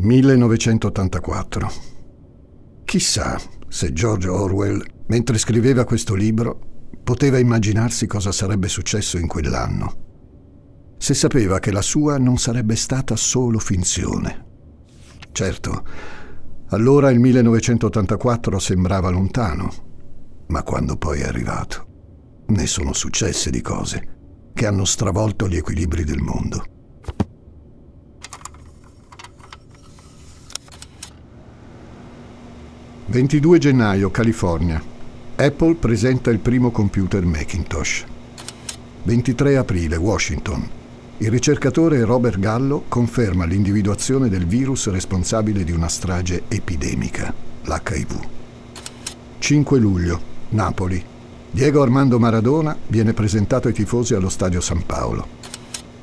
1984. Chissà se George Orwell, mentre scriveva questo libro, poteva immaginarsi cosa sarebbe successo in quell'anno. Se sapeva che la sua non sarebbe stata solo finzione. Certo, allora il 1984 sembrava lontano, ma quando poi è arrivato, ne sono successe di cose che hanno stravolto gli equilibri del mondo. 22 gennaio, California. Apple presenta il primo computer Macintosh. 23 aprile, Washington. Il ricercatore Robert Gallo conferma l'individuazione del virus responsabile di una strage epidemica, l'HIV. 5 luglio, Napoli. Diego Armando Maradona viene presentato ai tifosi allo Stadio San Paolo.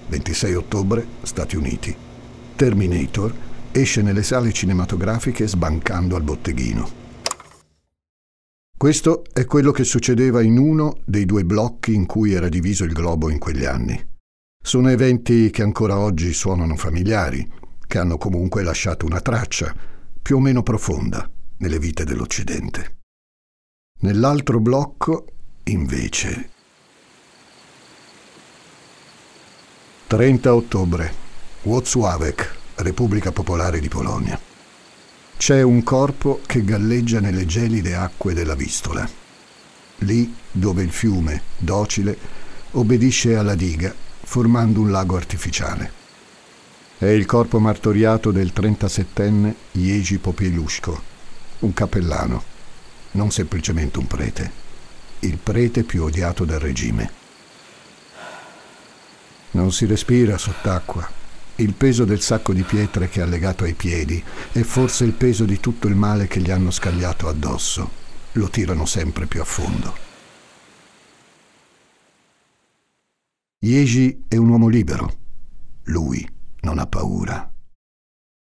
26 ottobre, Stati Uniti. Terminator esce nelle sale cinematografiche sbancando al botteghino. Questo è quello che succedeva in uno dei due blocchi in cui era diviso il globo in quegli anni. Sono eventi che ancora oggi suonano familiari, che hanno comunque lasciato una traccia, più o meno profonda, nelle vite dell'Occidente. Nell'altro blocco, invece... 30 ottobre, Włocławek, Repubblica Popolare di Polonia. C'è un corpo che galleggia nelle gelide acque della Vistola. Lì dove il fiume, docile, obbedisce alla diga, formando un lago artificiale. È il corpo martoriato del 37enne Jerzy Popieluszko, un cappellano, non semplicemente un prete, il prete più odiato del regime. Non si respira sott'acqua, il peso del sacco di pietre che ha legato ai piedi e forse il peso di tutto il male che gli hanno scagliato addosso lo tirano sempre più a fondo. Iesi è un uomo libero. Lui non ha paura.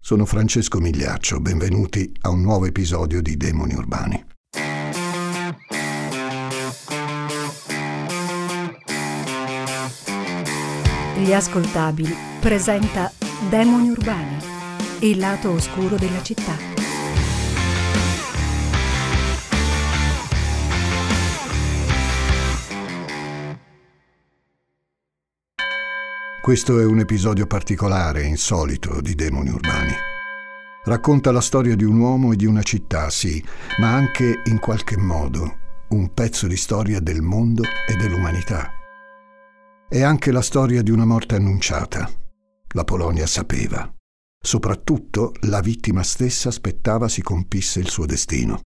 Sono Francesco Migliaccio, benvenuti a un nuovo episodio di Demoni Urbani. Gli ascoltabili presenta Demoni Urbani, il lato oscuro della città. Questo è un episodio particolare, insolito, di Demoni Urbani. Racconta la storia di un uomo e di una città, sì, ma anche, in qualche modo, un pezzo di storia del mondo e dell'umanità. È anche la storia di una morte annunciata. La Polonia sapeva. Soprattutto la vittima stessa aspettava si compisse il suo destino.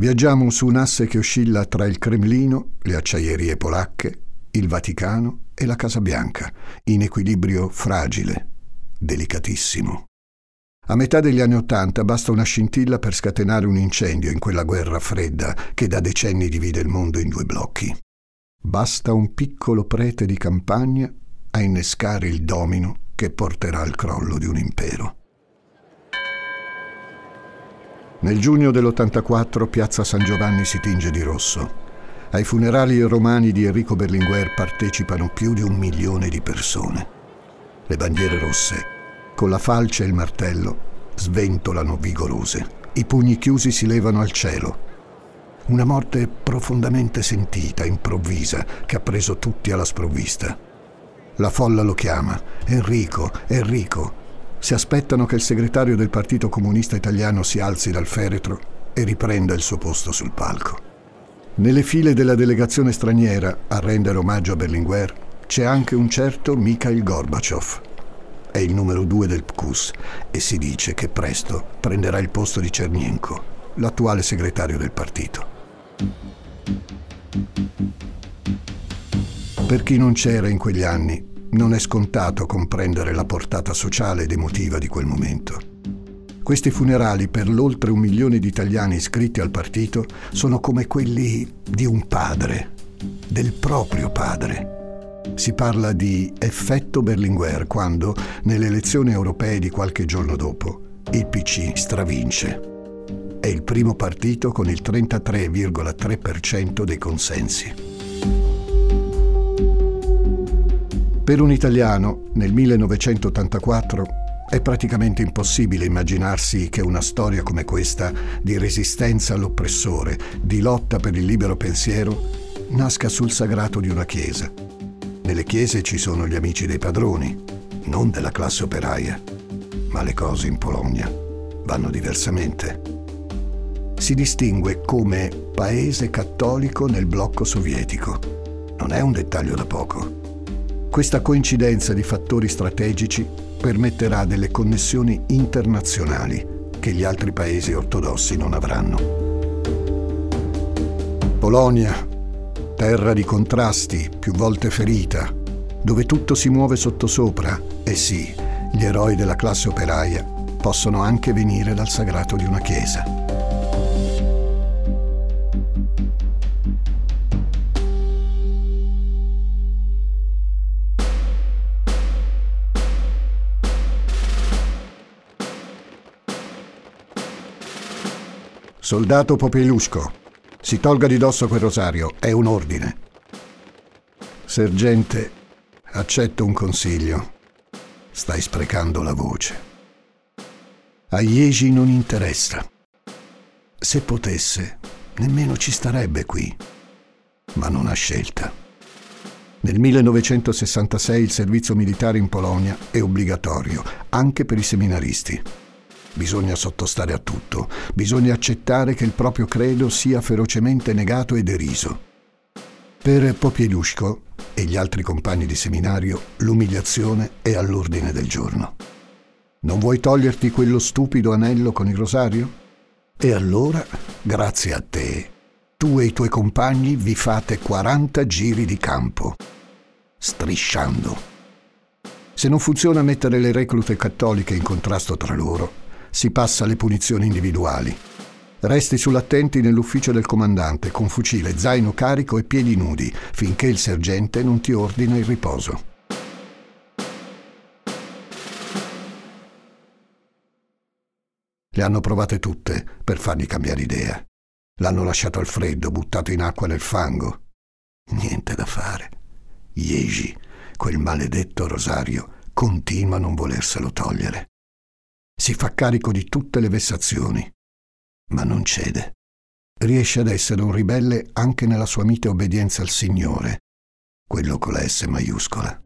Viaggiamo su un asse che oscilla tra il Cremlino, le acciaierie polacche, il Vaticano e la Casa Bianca, in equilibrio fragile, delicatissimo. A metà degli anni Ottanta basta una scintilla per scatenare un incendio in quella guerra fredda che da decenni divide il mondo in due blocchi. Basta un piccolo prete di campagna a innescare il domino che porterà al crollo di un impero. Nel giugno dell'84 Piazza San Giovanni si tinge di rosso. Ai funerali romani di Enrico Berlinguer partecipano più di un milione di persone. Le bandiere rosse, con la falce e il martello, sventolano vigorose. I pugni chiusi si levano al cielo una morte profondamente sentita, improvvisa, che ha preso tutti alla sprovvista. La folla lo chiama. Enrico, Enrico. Si aspettano che il segretario del Partito Comunista Italiano si alzi dal feretro e riprenda il suo posto sul palco. Nelle file della delegazione straniera a rendere omaggio a Berlinguer c'è anche un certo Mikhail Gorbachev. È il numero due del PQS e si dice che presto prenderà il posto di Cernienko, l'attuale segretario del partito. Per chi non c'era in quegli anni, non è scontato comprendere la portata sociale ed emotiva di quel momento. Questi funerali per l'oltre un milione di italiani iscritti al partito sono come quelli di un padre, del proprio padre. Si parla di effetto Berlinguer quando, nelle elezioni europee di qualche giorno dopo, il PC stravince è il primo partito con il 33,3% dei consensi. Per un italiano, nel 1984, È praticamente impossibile immaginarsi che una storia come questa, di resistenza all'oppressore, di lotta per il libero pensiero, nasca sul sagrato di una chiesa. Nelle chiese ci sono gli amici dei padroni, non della classe operaia. Ma le cose in Polonia vanno diversamente. Si distingue come paese cattolico nel blocco sovietico. Non è un dettaglio da poco. Questa coincidenza di fattori strategici permetterà delle connessioni internazionali che gli altri paesi ortodossi non avranno. Polonia, terra di contrasti, più volte ferita, dove tutto si muove sottosopra, e sì, gli eroi della classe operaia possono anche venire dal sagrato di una chiesa. Soldato Popelusco, si tolga di dosso quel rosario, è un ordine. Sergente, accetto un consiglio. Stai sprecando la voce. A Iesi non interessa. Se potesse, nemmeno ci starebbe qui. Ma non ha scelta. Nel 1966 il servizio militare in Polonia è obbligatorio, anche per i seminaristi. Bisogna sottostare a tutto, bisogna accettare che il proprio credo sia ferocemente negato e deriso. Per Popielushko e gli altri compagni di seminario l'umiliazione è all'ordine del giorno. Non vuoi toglierti quello stupido anello con il rosario? E allora, grazie a te, tu e i tuoi compagni vi fate 40 giri di campo, strisciando. Se non funziona mettere le reclute cattoliche in contrasto tra loro, si passa alle punizioni individuali. Resti sull'attenti nell'ufficio del comandante con fucile, zaino carico e piedi nudi finché il sergente non ti ordina il riposo. Le hanno provate tutte per fargli cambiare idea. L'hanno lasciato al freddo, buttato in acqua nel fango. Niente da fare. Iesi, quel maledetto rosario, continua a non volerselo togliere si fa carico di tutte le vessazioni, ma non cede. Riesce ad essere un ribelle anche nella sua mite obbedienza al Signore, quello con la S maiuscola.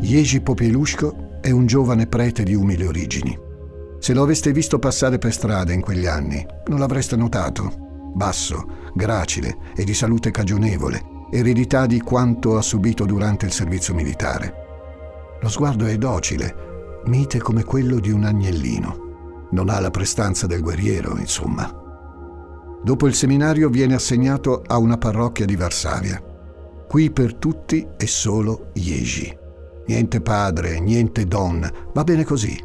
Jerzy Popieluszko è un giovane prete di umili origini. Se lo aveste visto passare per strada in quegli anni, non l'avreste notato. Basso, gracile e di salute cagionevole, eredità di quanto ha subito durante il servizio militare. Lo sguardo è docile, mite come quello di un agnellino. Non ha la prestanza del guerriero, insomma. Dopo il seminario viene assegnato a una parrocchia di Varsavia. Qui per tutti è solo Jeji. Niente padre, niente donna, va bene così.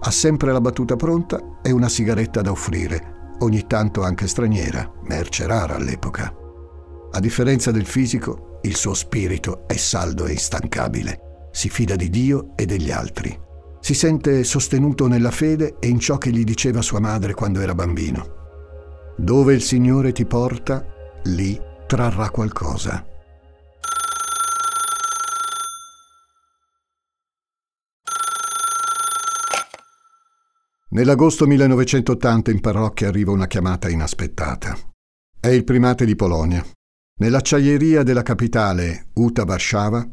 Ha sempre la battuta pronta e una sigaretta da offrire, ogni tanto anche straniera, merce rara all'epoca. A differenza del fisico, il suo spirito è saldo e instancabile si fida di Dio e degli altri. Si sente sostenuto nella fede e in ciò che gli diceva sua madre quando era bambino. Dove il Signore ti porta, lì trarrà qualcosa. Nell'agosto 1980 in parrocchia arriva una chiamata inaspettata. È il primate di Polonia. Nell'acciaieria della capitale, Uta Warszawa,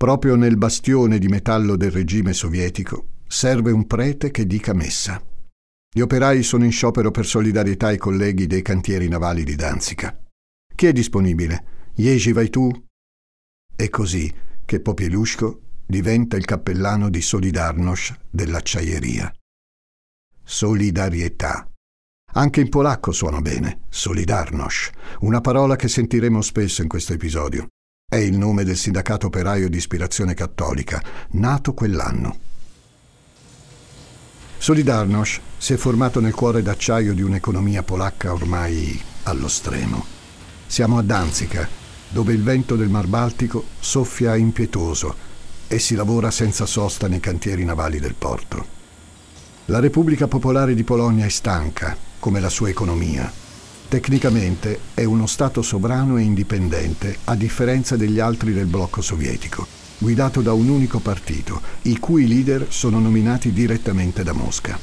Proprio nel bastione di metallo del regime sovietico serve un prete che dica messa. Gli operai sono in sciopero per solidarietà ai colleghi dei cantieri navali di Danzica. Chi è disponibile? Jeji vai tu? È così che Popielushko diventa il cappellano di Solidarność dell'acciaieria. Solidarietà. Anche in polacco suona bene, Solidarność, una parola che sentiremo spesso in questo episodio. È il nome del sindacato operaio di ispirazione cattolica, nato quell'anno. Solidarność si è formato nel cuore d'acciaio di un'economia polacca ormai allo stremo. Siamo a Danzica, dove il vento del Mar Baltico soffia impietoso e si lavora senza sosta nei cantieri navali del porto. La Repubblica Popolare di Polonia è stanca, come la sua economia, Tecnicamente è uno Stato sovrano e indipendente, a differenza degli altri del blocco sovietico. guidato da un unico partito, i cui leader sono nominati direttamente da Mosca.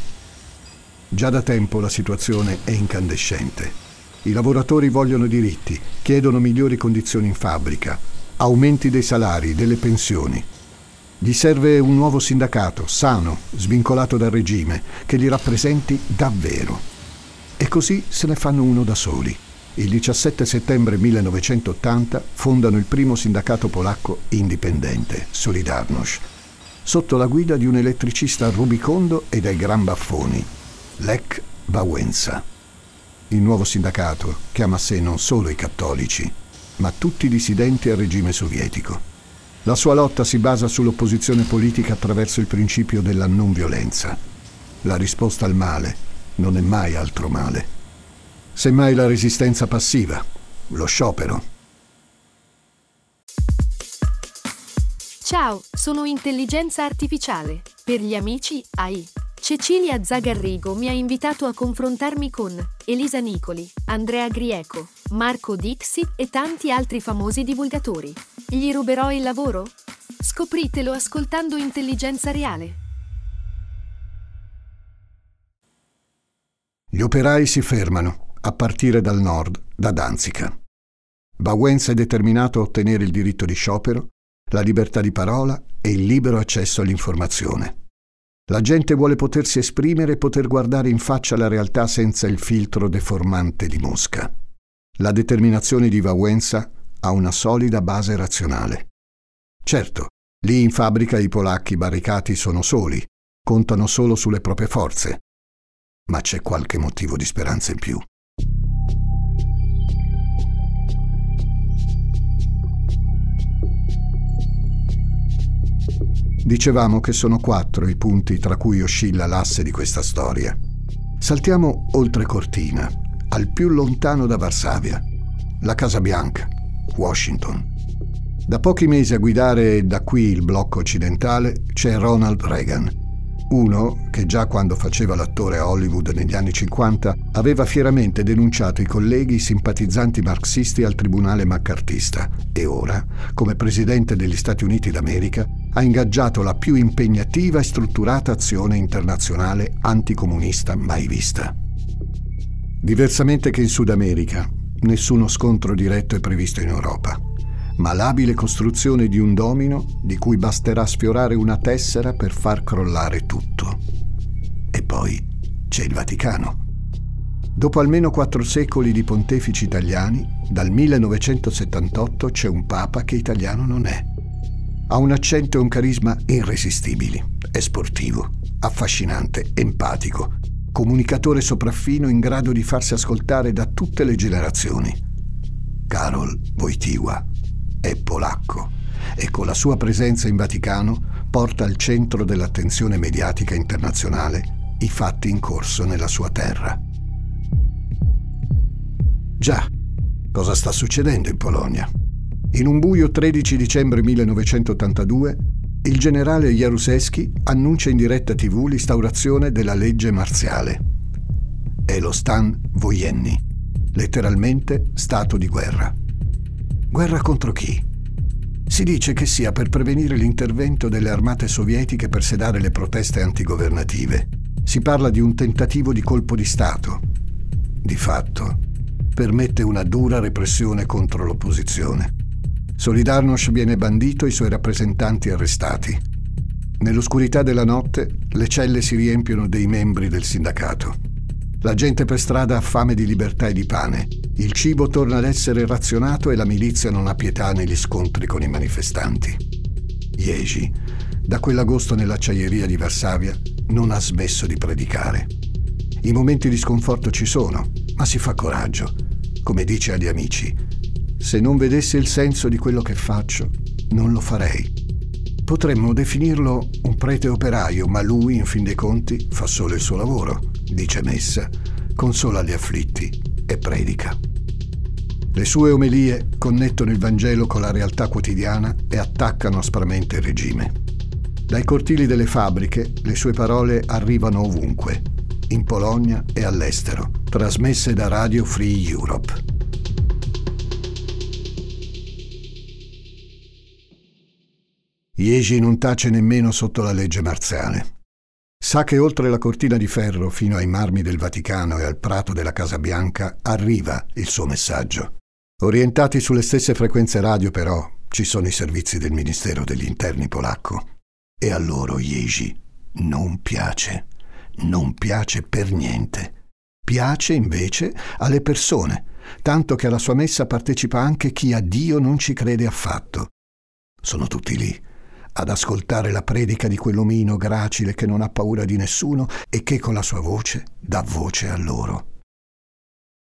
Già da tempo la situazione è incandescente. I lavoratori vogliono diritti, chiedono migliori condizioni in fabbrica, aumenti dei salari, delle pensioni. Gli serve un nuovo sindacato, sano, svincolato dal regime, che li rappresenti davvero. E così se ne fanno uno da soli. Il 17 settembre 1980 fondano il primo sindacato polacco indipendente, Solidarność, sotto la guida di un elettricista rubicondo e dai gran baffoni, Lech Wałęsa. Il nuovo sindacato chiama a sé non solo i cattolici, ma tutti i dissidenti al regime sovietico. La sua lotta si basa sull'opposizione politica attraverso il principio della non violenza. La risposta al male non è mai altro male. Semmai la resistenza passiva, lo sciopero. Ciao, sono intelligenza artificiale. Per gli amici AI. Cecilia Zagarrigo mi ha invitato a confrontarmi con Elisa Nicoli, Andrea Grieco, Marco Dixi e tanti altri famosi divulgatori. Gli ruberò il lavoro? Scopritelo ascoltando Intelligenza Reale. Gli operai si fermano, a partire dal nord, da Danzica. Bauenza è determinato a ottenere il diritto di sciopero, la libertà di parola e il libero accesso all'informazione. La gente vuole potersi esprimere e poter guardare in faccia la realtà senza il filtro deformante di Mosca. La determinazione di Wałęsa ha una solida base razionale. Certo, lì in fabbrica i polacchi barricati sono soli, contano solo sulle proprie forze, ma c'è qualche motivo di speranza in più. Dicevamo che sono quattro i punti tra cui oscilla l'asse di questa storia. Saltiamo oltre Cortina, al più lontano da Varsavia, la Casa Bianca, Washington. Da pochi mesi a guidare da qui il blocco occidentale c'è Ronald Reagan, uno che già quando faceva l'attore a Hollywood negli anni 50 aveva fieramente denunciato i colleghi simpatizzanti marxisti al tribunale maccartista e ora, come presidente degli Stati Uniti d'America, ha ingaggiato la più impegnativa e strutturata azione internazionale anticomunista mai vista. Diversamente che in Sud America, nessuno scontro diretto è previsto in Europa ma l'abile costruzione di un domino di cui basterà sfiorare una tessera per far crollare tutto. E poi c'è il Vaticano. Dopo almeno quattro secoli di pontefici italiani, dal 1978 c'è un papa che italiano non è. Ha un accento e un carisma irresistibili, è sportivo, affascinante, empatico, comunicatore sopraffino in grado di farsi ascoltare da tutte le generazioni. Karol Wojtyła è polacco e con la sua presenza in Vaticano porta al centro dell'attenzione mediatica internazionale i fatti in corso nella sua terra. Già, cosa sta succedendo in Polonia? In un buio 13 dicembre 1982, il generale Jaruzelski annuncia in diretta tv l'instaurazione della legge marziale. È lo stan wojenny, letteralmente stato di guerra. Guerra contro chi? Si dice che sia per prevenire l'intervento delle armate sovietiche per sedare le proteste antigovernative. Si parla di un tentativo di colpo di Stato. Di fatto, permette una dura repressione contro l'opposizione. Solidarnosc viene bandito e i suoi rappresentanti arrestati. Nell'oscurità della notte le celle si riempiono dei membri del sindacato. La gente per strada ha fame di libertà e di pane. Il cibo torna ad essere razionato e la milizia non ha pietà negli scontri con i manifestanti. Jerzy, da quell'agosto nell'acciaieria di Varsavia, non ha smesso di predicare. I momenti di sconforto ci sono, ma si fa coraggio. Come dice agli amici, se non vedessi il senso di quello che faccio, non lo farei. Potremmo definirlo un prete operaio, ma lui, in fin dei conti, fa solo il suo lavoro, dice messa, consola gli afflitti e predica. Le sue omelie connettono il Vangelo con la realtà quotidiana e attaccano aspramente il regime. Dai cortili delle fabbriche le sue parole arrivano ovunque, in Polonia e all'estero, trasmesse da Radio Free Europe. Iesi non tace nemmeno sotto la legge marziale. Sa che oltre la cortina di ferro fino ai marmi del Vaticano e al prato della Casa Bianca arriva il suo messaggio. Orientati sulle stesse frequenze radio, però, ci sono i servizi del Ministero degli Interni polacco. E a loro Jerzy non piace. Non piace per niente. Piace invece alle persone, tanto che alla sua messa partecipa anche chi a Dio non ci crede affatto. Sono tutti lì, ad ascoltare la predica di quell'omino gracile che non ha paura di nessuno e che con la sua voce dà voce a loro.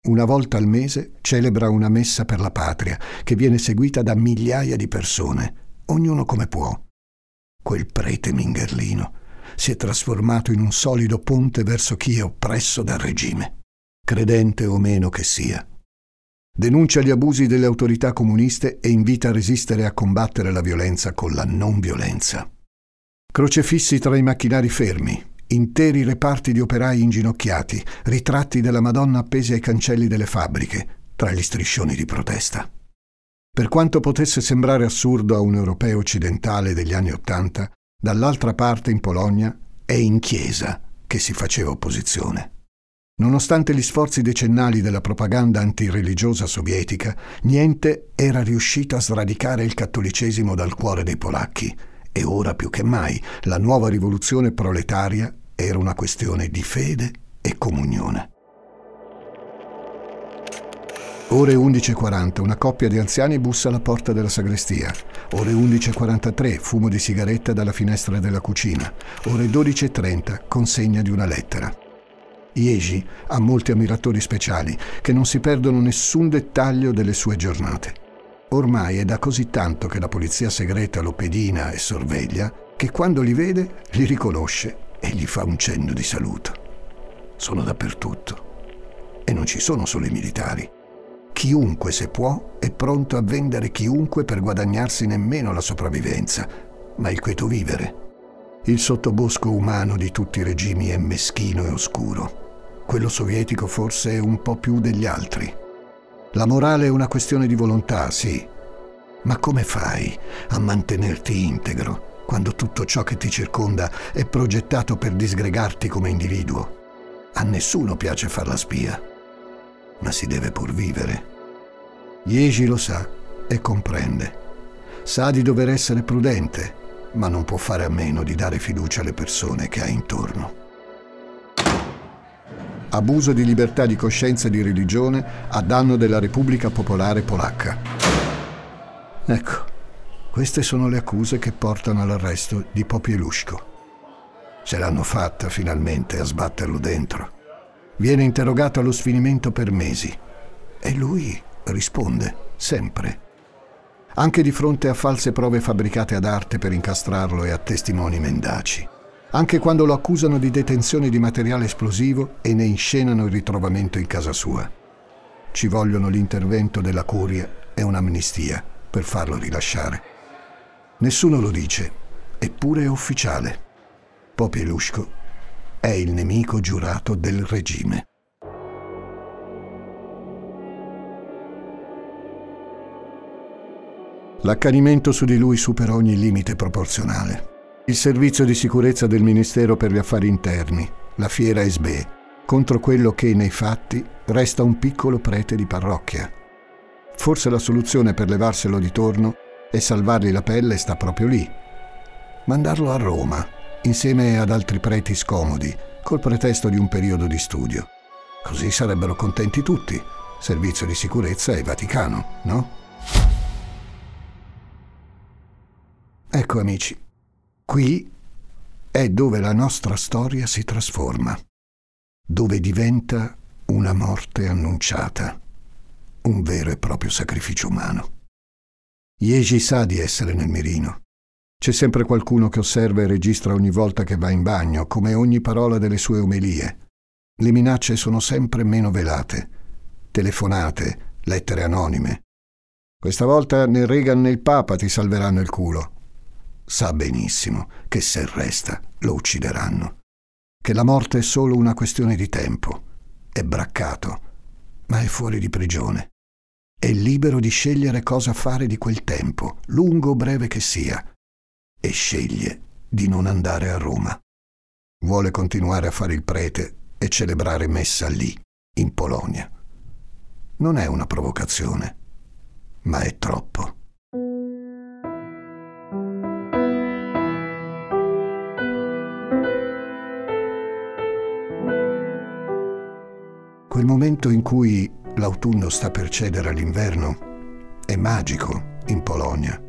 Una volta al mese celebra una messa per la patria che viene seguita da migliaia di persone, ognuno come può. Quel prete mingherlino si è trasformato in un solido ponte verso chi è oppresso dal regime, credente o meno che sia denuncia gli abusi delle autorità comuniste e invita a resistere e a combattere la violenza con la non violenza. Crocefissi tra i macchinari fermi, interi reparti di operai inginocchiati, ritratti della Madonna appesi ai cancelli delle fabbriche, tra gli striscioni di protesta. Per quanto potesse sembrare assurdo a un europeo occidentale degli anni Ottanta, dall'altra parte in Polonia è in chiesa che si faceva opposizione. Nonostante gli sforzi decennali della propaganda antireligiosa sovietica, niente era riuscito a sradicare il cattolicesimo dal cuore dei polacchi e ora più che mai la nuova rivoluzione proletaria era una questione di fede e comunione. Ore 11.40, una coppia di anziani bussa alla porta della sagrestia. Ore 11.43, fumo di sigaretta dalla finestra della cucina. Ore 12.30, consegna di una lettera. Ieji ha molti ammiratori speciali che non si perdono nessun dettaglio delle sue giornate. Ormai è da così tanto che la polizia segreta lo pedina e sorveglia che quando li vede li riconosce e gli fa un cenno di saluto. Sono dappertutto. E non ci sono solo i militari. Chiunque, se può, è pronto a vendere chiunque per guadagnarsi nemmeno la sopravvivenza, ma il quieto vivere. Il sottobosco umano di tutti i regimi è meschino e oscuro quello sovietico forse un po' più degli altri. La morale è una questione di volontà, sì, ma come fai a mantenerti integro quando tutto ciò che ti circonda è progettato per disgregarti come individuo? A nessuno piace far la spia, ma si deve pur vivere. Yeji lo sa e comprende. Sa di dover essere prudente, ma non può fare a meno di dare fiducia alle persone che ha intorno abuso di libertà di coscienza e di religione a danno della Repubblica Popolare Polacca. Ecco, queste sono le accuse che portano all'arresto di Popieluszko. Ce l'hanno fatta finalmente a sbatterlo dentro. Viene interrogato allo sfinimento per mesi e lui risponde sempre. Anche di fronte a false prove fabbricate ad arte per incastrarlo e a testimoni mendaci anche quando lo accusano di detenzione di materiale esplosivo e ne inscenano il ritrovamento in casa sua. Ci vogliono l'intervento della curia e un'amnistia per farlo rilasciare. Nessuno lo dice, eppure è ufficiale. Popieluszko è il nemico giurato del regime. L'accanimento su di lui supera ogni limite proporzionale il servizio di sicurezza del Ministero per gli Affari Interni, la Fiera SBE, contro quello che nei fatti resta un piccolo prete di parrocchia. Forse la soluzione per levarselo di torno e salvargli la pelle sta proprio lì. Mandarlo a Roma, insieme ad altri preti scomodi, col pretesto di un periodo di studio. Così sarebbero contenti tutti, servizio di sicurezza e Vaticano, no? Ecco amici, Qui è dove la nostra storia si trasforma, dove diventa una morte annunciata, un vero e proprio sacrificio umano. Iesi sa di essere nel mirino. C'è sempre qualcuno che osserva e registra ogni volta che va in bagno, come ogni parola delle sue omelie. Le minacce sono sempre meno velate. Telefonate, lettere anonime. Questa volta né Reagan né il Papa ti salveranno il culo sa benissimo che se resta lo uccideranno, che la morte è solo una questione di tempo, è braccato, ma è fuori di prigione. È libero di scegliere cosa fare di quel tempo, lungo o breve che sia. e sceglie di non andare a Roma. Vuole continuare a fare il prete e celebrare messa lì, in Polonia. Non è una provocazione, ma è troppo. Quel momento in cui l'autunno sta per cedere all'inverno è magico in Polonia.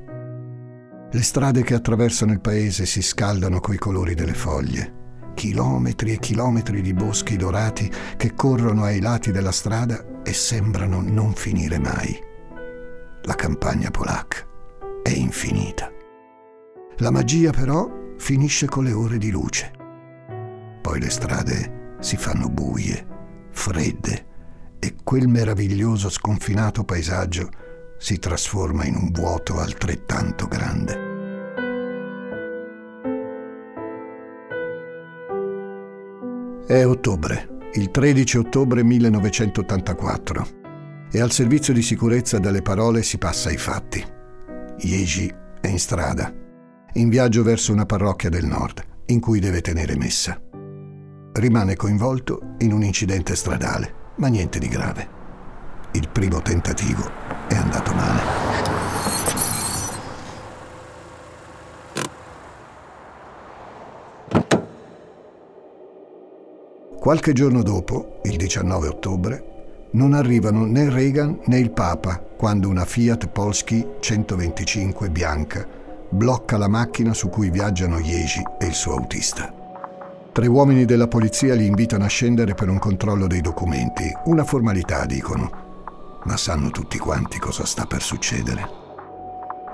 Le strade che attraversano il paese si scaldano coi colori delle foglie. Chilometri e chilometri di boschi dorati che corrono ai lati della strada e sembrano non finire mai. La campagna polacca è infinita. La magia però finisce con le ore di luce. Poi le strade si fanno buie, fredde e quel meraviglioso sconfinato paesaggio si trasforma in un vuoto altrettanto grande. È ottobre, il 13 ottobre 1984 e al servizio di sicurezza dalle parole si passa ai fatti. Jeji è in strada, in viaggio verso una parrocchia del nord, in cui deve tenere messa. Rimane coinvolto in un incidente stradale, ma niente di grave. Il primo tentativo è andato male. Qualche giorno dopo, il 19 ottobre, non arrivano né Reagan né il Papa quando una Fiat Polski 125 bianca blocca la macchina su cui viaggiano Jeji e il suo autista. Tre uomini della polizia li invitano a scendere per un controllo dei documenti, una formalità, dicono ma sanno tutti quanti cosa sta per succedere.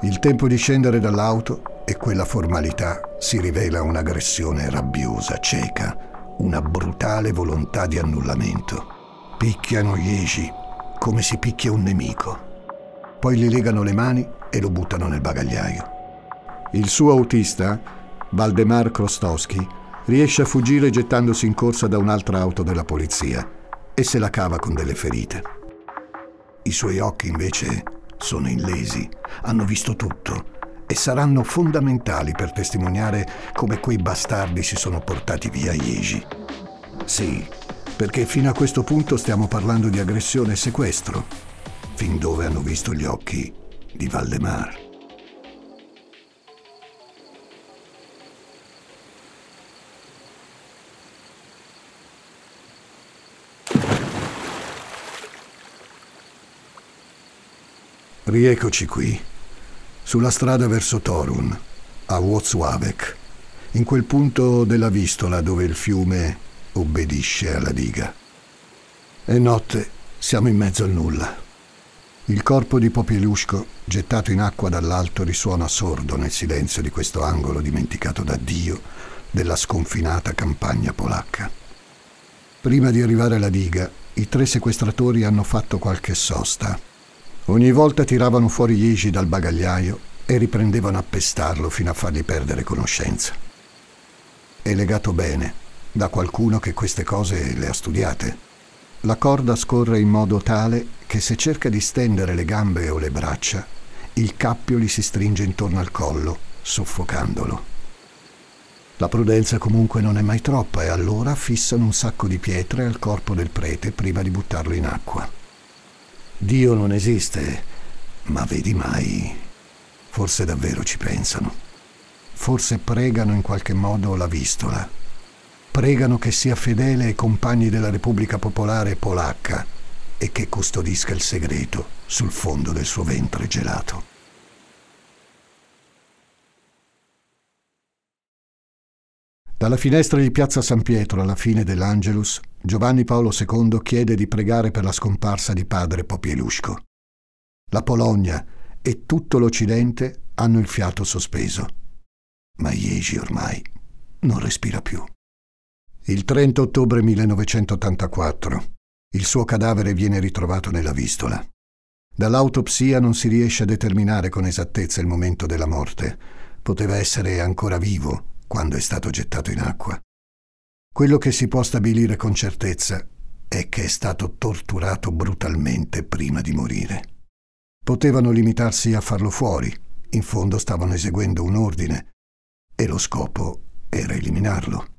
Il tempo di scendere dall'auto e quella formalità si rivela un'aggressione rabbiosa, cieca, una brutale volontà di annullamento. Picchiano Yeji come si picchia un nemico. Poi gli legano le mani e lo buttano nel bagagliaio. Il suo autista, Valdemar Krostowski, riesce a fuggire gettandosi in corsa da un'altra auto della polizia e se la cava con delle ferite. I suoi occhi invece sono illesi, hanno visto tutto e saranno fondamentali per testimoniare come quei bastardi si sono portati via Iesi. Sì, perché fino a questo punto stiamo parlando di aggressione e sequestro, fin dove hanno visto gli occhi di Valdemar. Rieccoci qui, sulla strada verso Torun, a Wozławek, in quel punto della Vistola dove il fiume obbedisce alla diga. È notte, siamo in mezzo al nulla. Il corpo di Popielusco, gettato in acqua dall'alto, risuona sordo nel silenzio di questo angolo dimenticato da Dio della sconfinata campagna polacca. Prima di arrivare alla diga, i tre sequestratori hanno fatto qualche sosta Ogni volta tiravano fuori Yeji dal bagagliaio e riprendevano a pestarlo fino a fargli perdere conoscenza. È legato bene da qualcuno che queste cose le ha studiate. La corda scorre in modo tale che se cerca di stendere le gambe o le braccia, il cappio gli si stringe intorno al collo, soffocandolo. La prudenza comunque non è mai troppa e allora fissano un sacco di pietre al corpo del prete prima di buttarlo in acqua. Dio non esiste, ma vedi mai, forse davvero ci pensano. Forse pregano in qualche modo la vistola. Pregano che sia fedele ai compagni della Repubblica Popolare Polacca e che custodisca il segreto sul fondo del suo ventre gelato. Dalla finestra di Piazza San Pietro alla fine dell'Angelus, Giovanni Paolo II chiede di pregare per la scomparsa di padre Popielusco. La Polonia e tutto l'Occidente hanno il fiato sospeso. Ma Iesi ormai non respira più. Il 30 ottobre 1984 il suo cadavere viene ritrovato nella vistola. Dall'autopsia non si riesce a determinare con esattezza il momento della morte. Poteva essere ancora vivo quando è stato gettato in acqua. Quello che si può stabilire con certezza è che è stato torturato brutalmente prima di morire. Potevano limitarsi a farlo fuori, in fondo stavano eseguendo un ordine, e lo scopo era eliminarlo.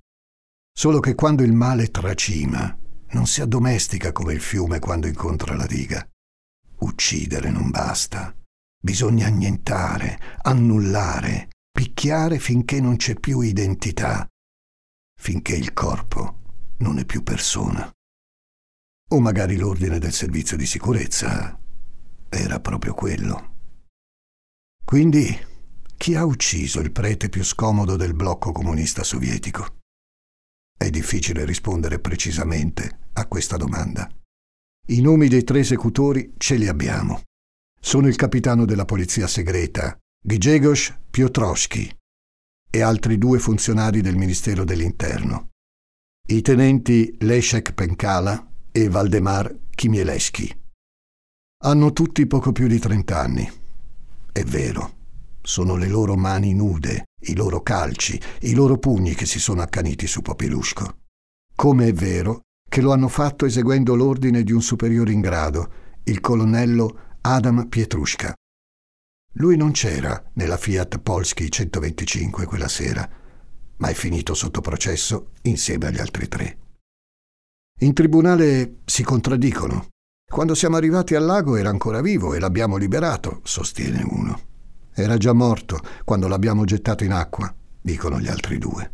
Solo che quando il male tracima, non si addomestica come il fiume quando incontra la diga. Uccidere non basta. Bisogna annientare, annullare, picchiare finché non c'è più identità, finché il corpo non è più persona. O magari l'ordine del servizio di sicurezza era proprio quello. Quindi, chi ha ucciso il prete più scomodo del blocco comunista sovietico? È difficile rispondere precisamente a questa domanda. I nomi dei tre esecutori ce li abbiamo. Sono il capitano della polizia segreta, Grzegorz Piotrowski, e altri due funzionari del Ministero dell'Interno, i tenenti Leszek Penkala e Valdemar Chmielewski. Hanno tutti poco più di trent'anni. È vero, sono le loro mani nude, i loro calci, i loro pugni che si sono accaniti su Popilusco. Come è vero che lo hanno fatto eseguendo l'ordine di un superiore in grado, il colonnello Adam Pietruszka. Lui non c'era nella Fiat Polski 125 quella sera, ma è finito sotto processo insieme agli altri tre. In tribunale si contraddicono. Quando siamo arrivati al lago era ancora vivo e l'abbiamo liberato, sostiene uno. Era già morto quando l'abbiamo gettato in acqua, dicono gli altri due.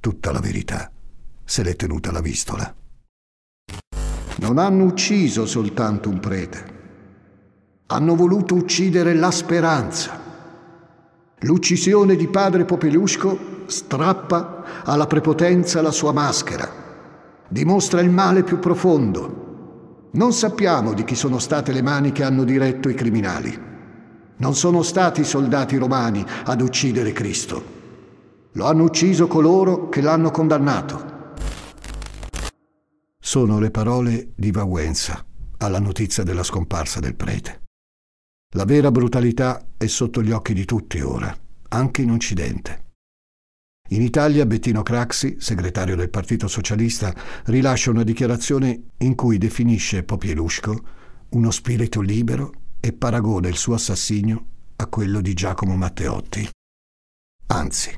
Tutta la verità se l'è tenuta la vistola. Non hanno ucciso soltanto un prete. Hanno voluto uccidere la speranza. L'uccisione di padre Popelusco strappa alla prepotenza la sua maschera. Dimostra il male più profondo. Non sappiamo di chi sono state le mani che hanno diretto i criminali. Non sono stati i soldati romani ad uccidere Cristo. Lo hanno ucciso coloro che l'hanno condannato. Sono le parole di Vawenza alla notizia della scomparsa del prete. La vera brutalità è sotto gli occhi di tutti ora, anche in Occidente. In Italia Bettino Craxi, segretario del Partito Socialista, rilascia una dichiarazione in cui definisce Popielusco uno spirito libero e paragona il suo assassinio a quello di Giacomo Matteotti. Anzi,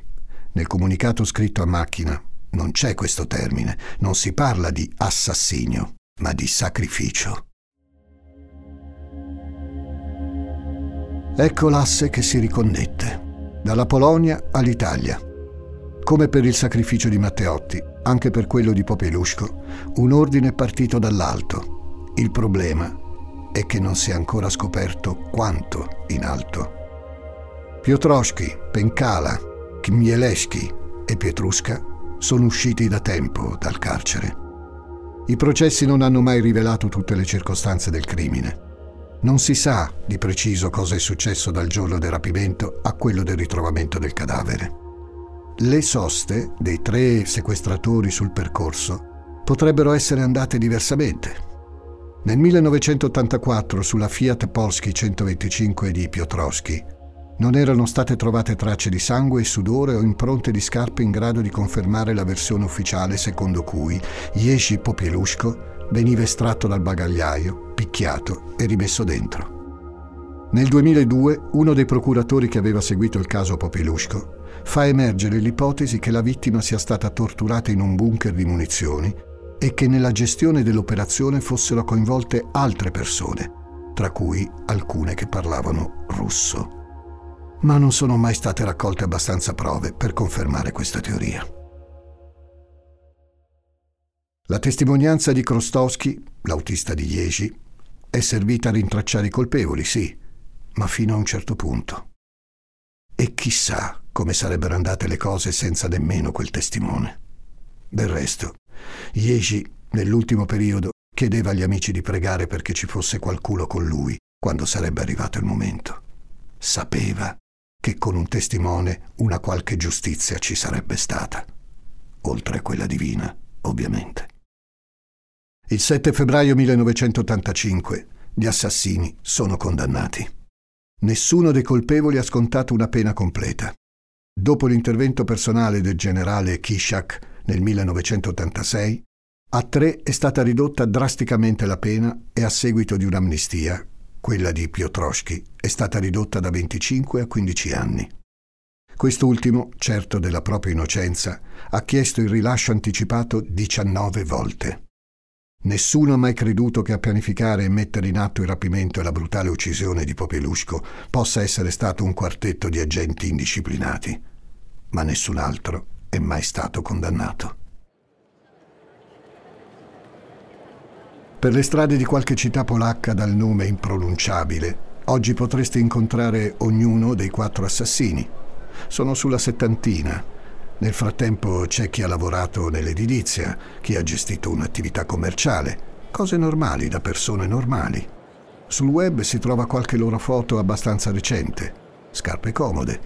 nel comunicato scritto a macchina non c'è questo termine, non si parla di assassinio, ma di sacrificio. Ecco l'asse che si riconnette, dalla Polonia all'Italia. Come per il sacrificio di Matteotti, anche per quello di Popelusco, un ordine è partito dall'alto. Il problema è che non si è ancora scoperto quanto in alto. Piotrowski, Penkala, Chmielewski e Pietrusca sono usciti da tempo dal carcere. I processi non hanno mai rivelato tutte le circostanze del crimine. Non si sa di preciso cosa è successo dal giorno del rapimento a quello del ritrovamento del cadavere. Le soste dei tre sequestratori sul percorso potrebbero essere andate diversamente. Nel 1984 sulla Fiat Polski 125 di Piotrowski non erano state trovate tracce di sangue e sudore o impronte di scarpe in grado di confermare la versione ufficiale secondo cui Jerzy Popieluszko veniva estratto dal bagagliaio, picchiato e rimesso dentro. Nel 2002 uno dei procuratori che aveva seguito il caso Popieluszko fa emergere l'ipotesi che la vittima sia stata torturata in un bunker di munizioni e che nella gestione dell'operazione fossero coinvolte altre persone, tra cui alcune che parlavano russo. Ma non sono mai state raccolte abbastanza prove per confermare questa teoria. La testimonianza di Krostowski, l'autista di Jerzy, è servita a rintracciare i colpevoli, sì, ma fino a un certo punto. E chissà come sarebbero andate le cose senza nemmeno quel testimone. Del resto, Jeji, nell'ultimo periodo, chiedeva agli amici di pregare perché ci fosse qualcuno con lui quando sarebbe arrivato il momento. Sapeva che con un testimone una qualche giustizia ci sarebbe stata, oltre a quella divina, ovviamente. Il 7 febbraio 1985 gli assassini sono condannati. Nessuno dei colpevoli ha scontato una pena completa. Dopo l'intervento personale del generale Kishak nel 1986, a tre è stata ridotta drasticamente la pena e a seguito di un'amnistia, quella di Piotrowski è stata ridotta da 25 a 15 anni. Quest'ultimo, certo della propria innocenza, ha chiesto il rilascio anticipato 19 volte. Nessuno ha mai creduto che a pianificare e mettere in atto il rapimento e la brutale uccisione di Popelusco possa essere stato un quartetto di agenti indisciplinati, ma nessun altro è mai stato condannato. Per le strade di qualche città polacca dal nome impronunciabile, oggi potreste incontrare ognuno dei quattro assassini. Sono sulla settantina. Nel frattempo c'è chi ha lavorato nell'edilizia, chi ha gestito un'attività commerciale, cose normali da persone normali. Sul web si trova qualche loro foto abbastanza recente, scarpe comode,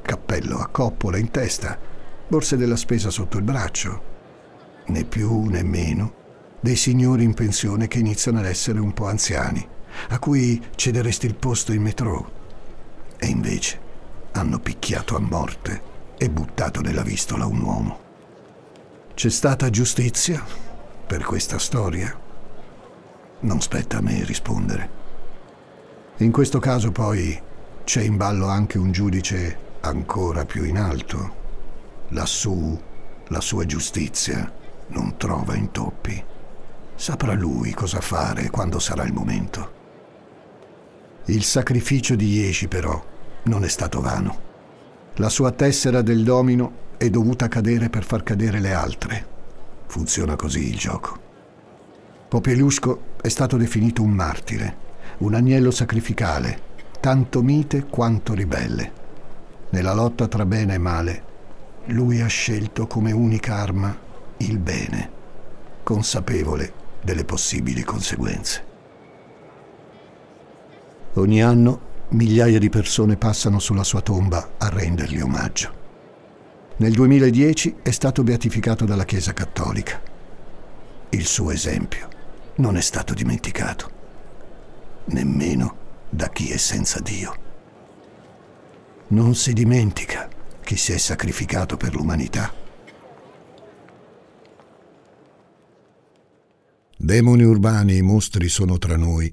cappello a coppola in testa, borse della spesa sotto il braccio. Né più né meno dei signori in pensione che iniziano ad essere un po' anziani, a cui cederesti il posto in metro. E invece hanno picchiato a morte e buttato nella vistola un uomo. C'è stata giustizia per questa storia? Non spetta a me rispondere. In questo caso poi c'è in ballo anche un giudice ancora più in alto. Lassù la sua giustizia non trova intoppi. Saprà lui cosa fare quando sarà il momento. Il sacrificio di Iesi però non è stato vano. La sua tessera del domino è dovuta cadere per far cadere le altre. Funziona così il gioco. Popielusco è stato definito un martire, un agnello sacrificale, tanto mite quanto ribelle. Nella lotta tra bene e male, lui ha scelto come unica arma il bene, consapevole delle possibili conseguenze. Ogni anno migliaia di persone passano sulla sua tomba a rendergli omaggio. Nel 2010 è stato beatificato dalla Chiesa Cattolica. Il suo esempio non è stato dimenticato, nemmeno da chi è senza Dio. Non si dimentica chi si è sacrificato per l'umanità Demoni urbani, i mostri sono tra noi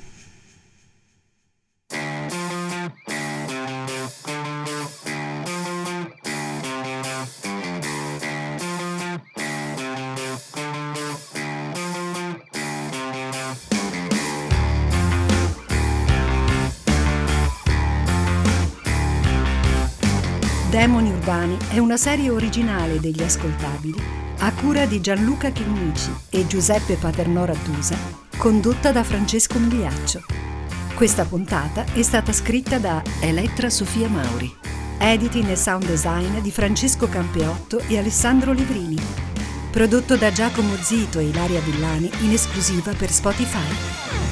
Urbani è una serie originale degli ascoltabili a cura di Gianluca Chinnici e Giuseppe Paternò Rattusa, condotta da Francesco Migliaccio. Questa puntata è stata scritta da Elettra Sofia Mauri. Editing e sound design di Francesco Campeotto e Alessandro Livrini. Prodotto da Giacomo Zito e Ilaria Villani in esclusiva per Spotify.